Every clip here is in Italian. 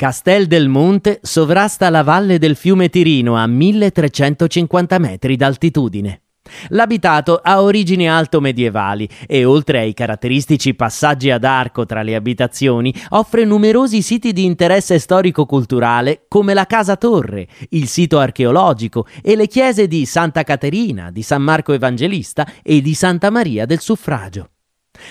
Castel del Monte sovrasta la valle del fiume Tirino a 1350 metri d'altitudine. L'abitato ha origini alto medievali e oltre ai caratteristici passaggi ad arco tra le abitazioni offre numerosi siti di interesse storico-culturale come la Casa Torre, il sito archeologico e le chiese di Santa Caterina, di San Marco Evangelista e di Santa Maria del Suffragio.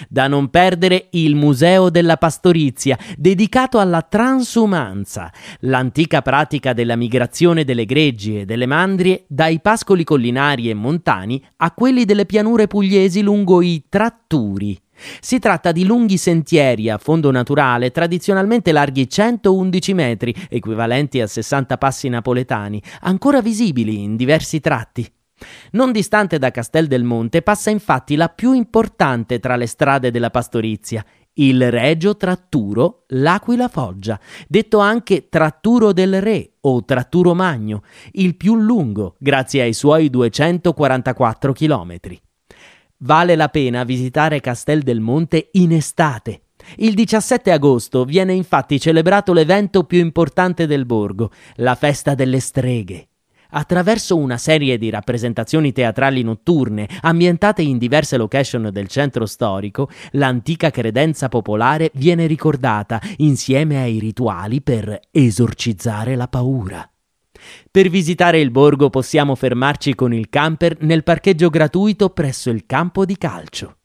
Da non perdere il Museo della Pastorizia, dedicato alla transumanza, l'antica pratica della migrazione delle greggi e delle mandrie dai pascoli collinari e montani a quelli delle pianure pugliesi lungo i tratturi. Si tratta di lunghi sentieri a fondo naturale, tradizionalmente larghi 111 metri, equivalenti a 60 passi napoletani, ancora visibili in diversi tratti. Non distante da Castel del Monte passa infatti la più importante tra le strade della pastorizia, il Regio Tratturo L'Aquila Foggia, detto anche Tratturo del Re o Tratturo Magno, il più lungo grazie ai suoi 244 chilometri. Vale la pena visitare Castel del Monte in estate. Il 17 agosto viene infatti celebrato l'evento più importante del borgo, la festa delle streghe. Attraverso una serie di rappresentazioni teatrali notturne ambientate in diverse location del centro storico, l'antica credenza popolare viene ricordata insieme ai rituali per esorcizzare la paura. Per visitare il borgo possiamo fermarci con il camper nel parcheggio gratuito presso il campo di calcio.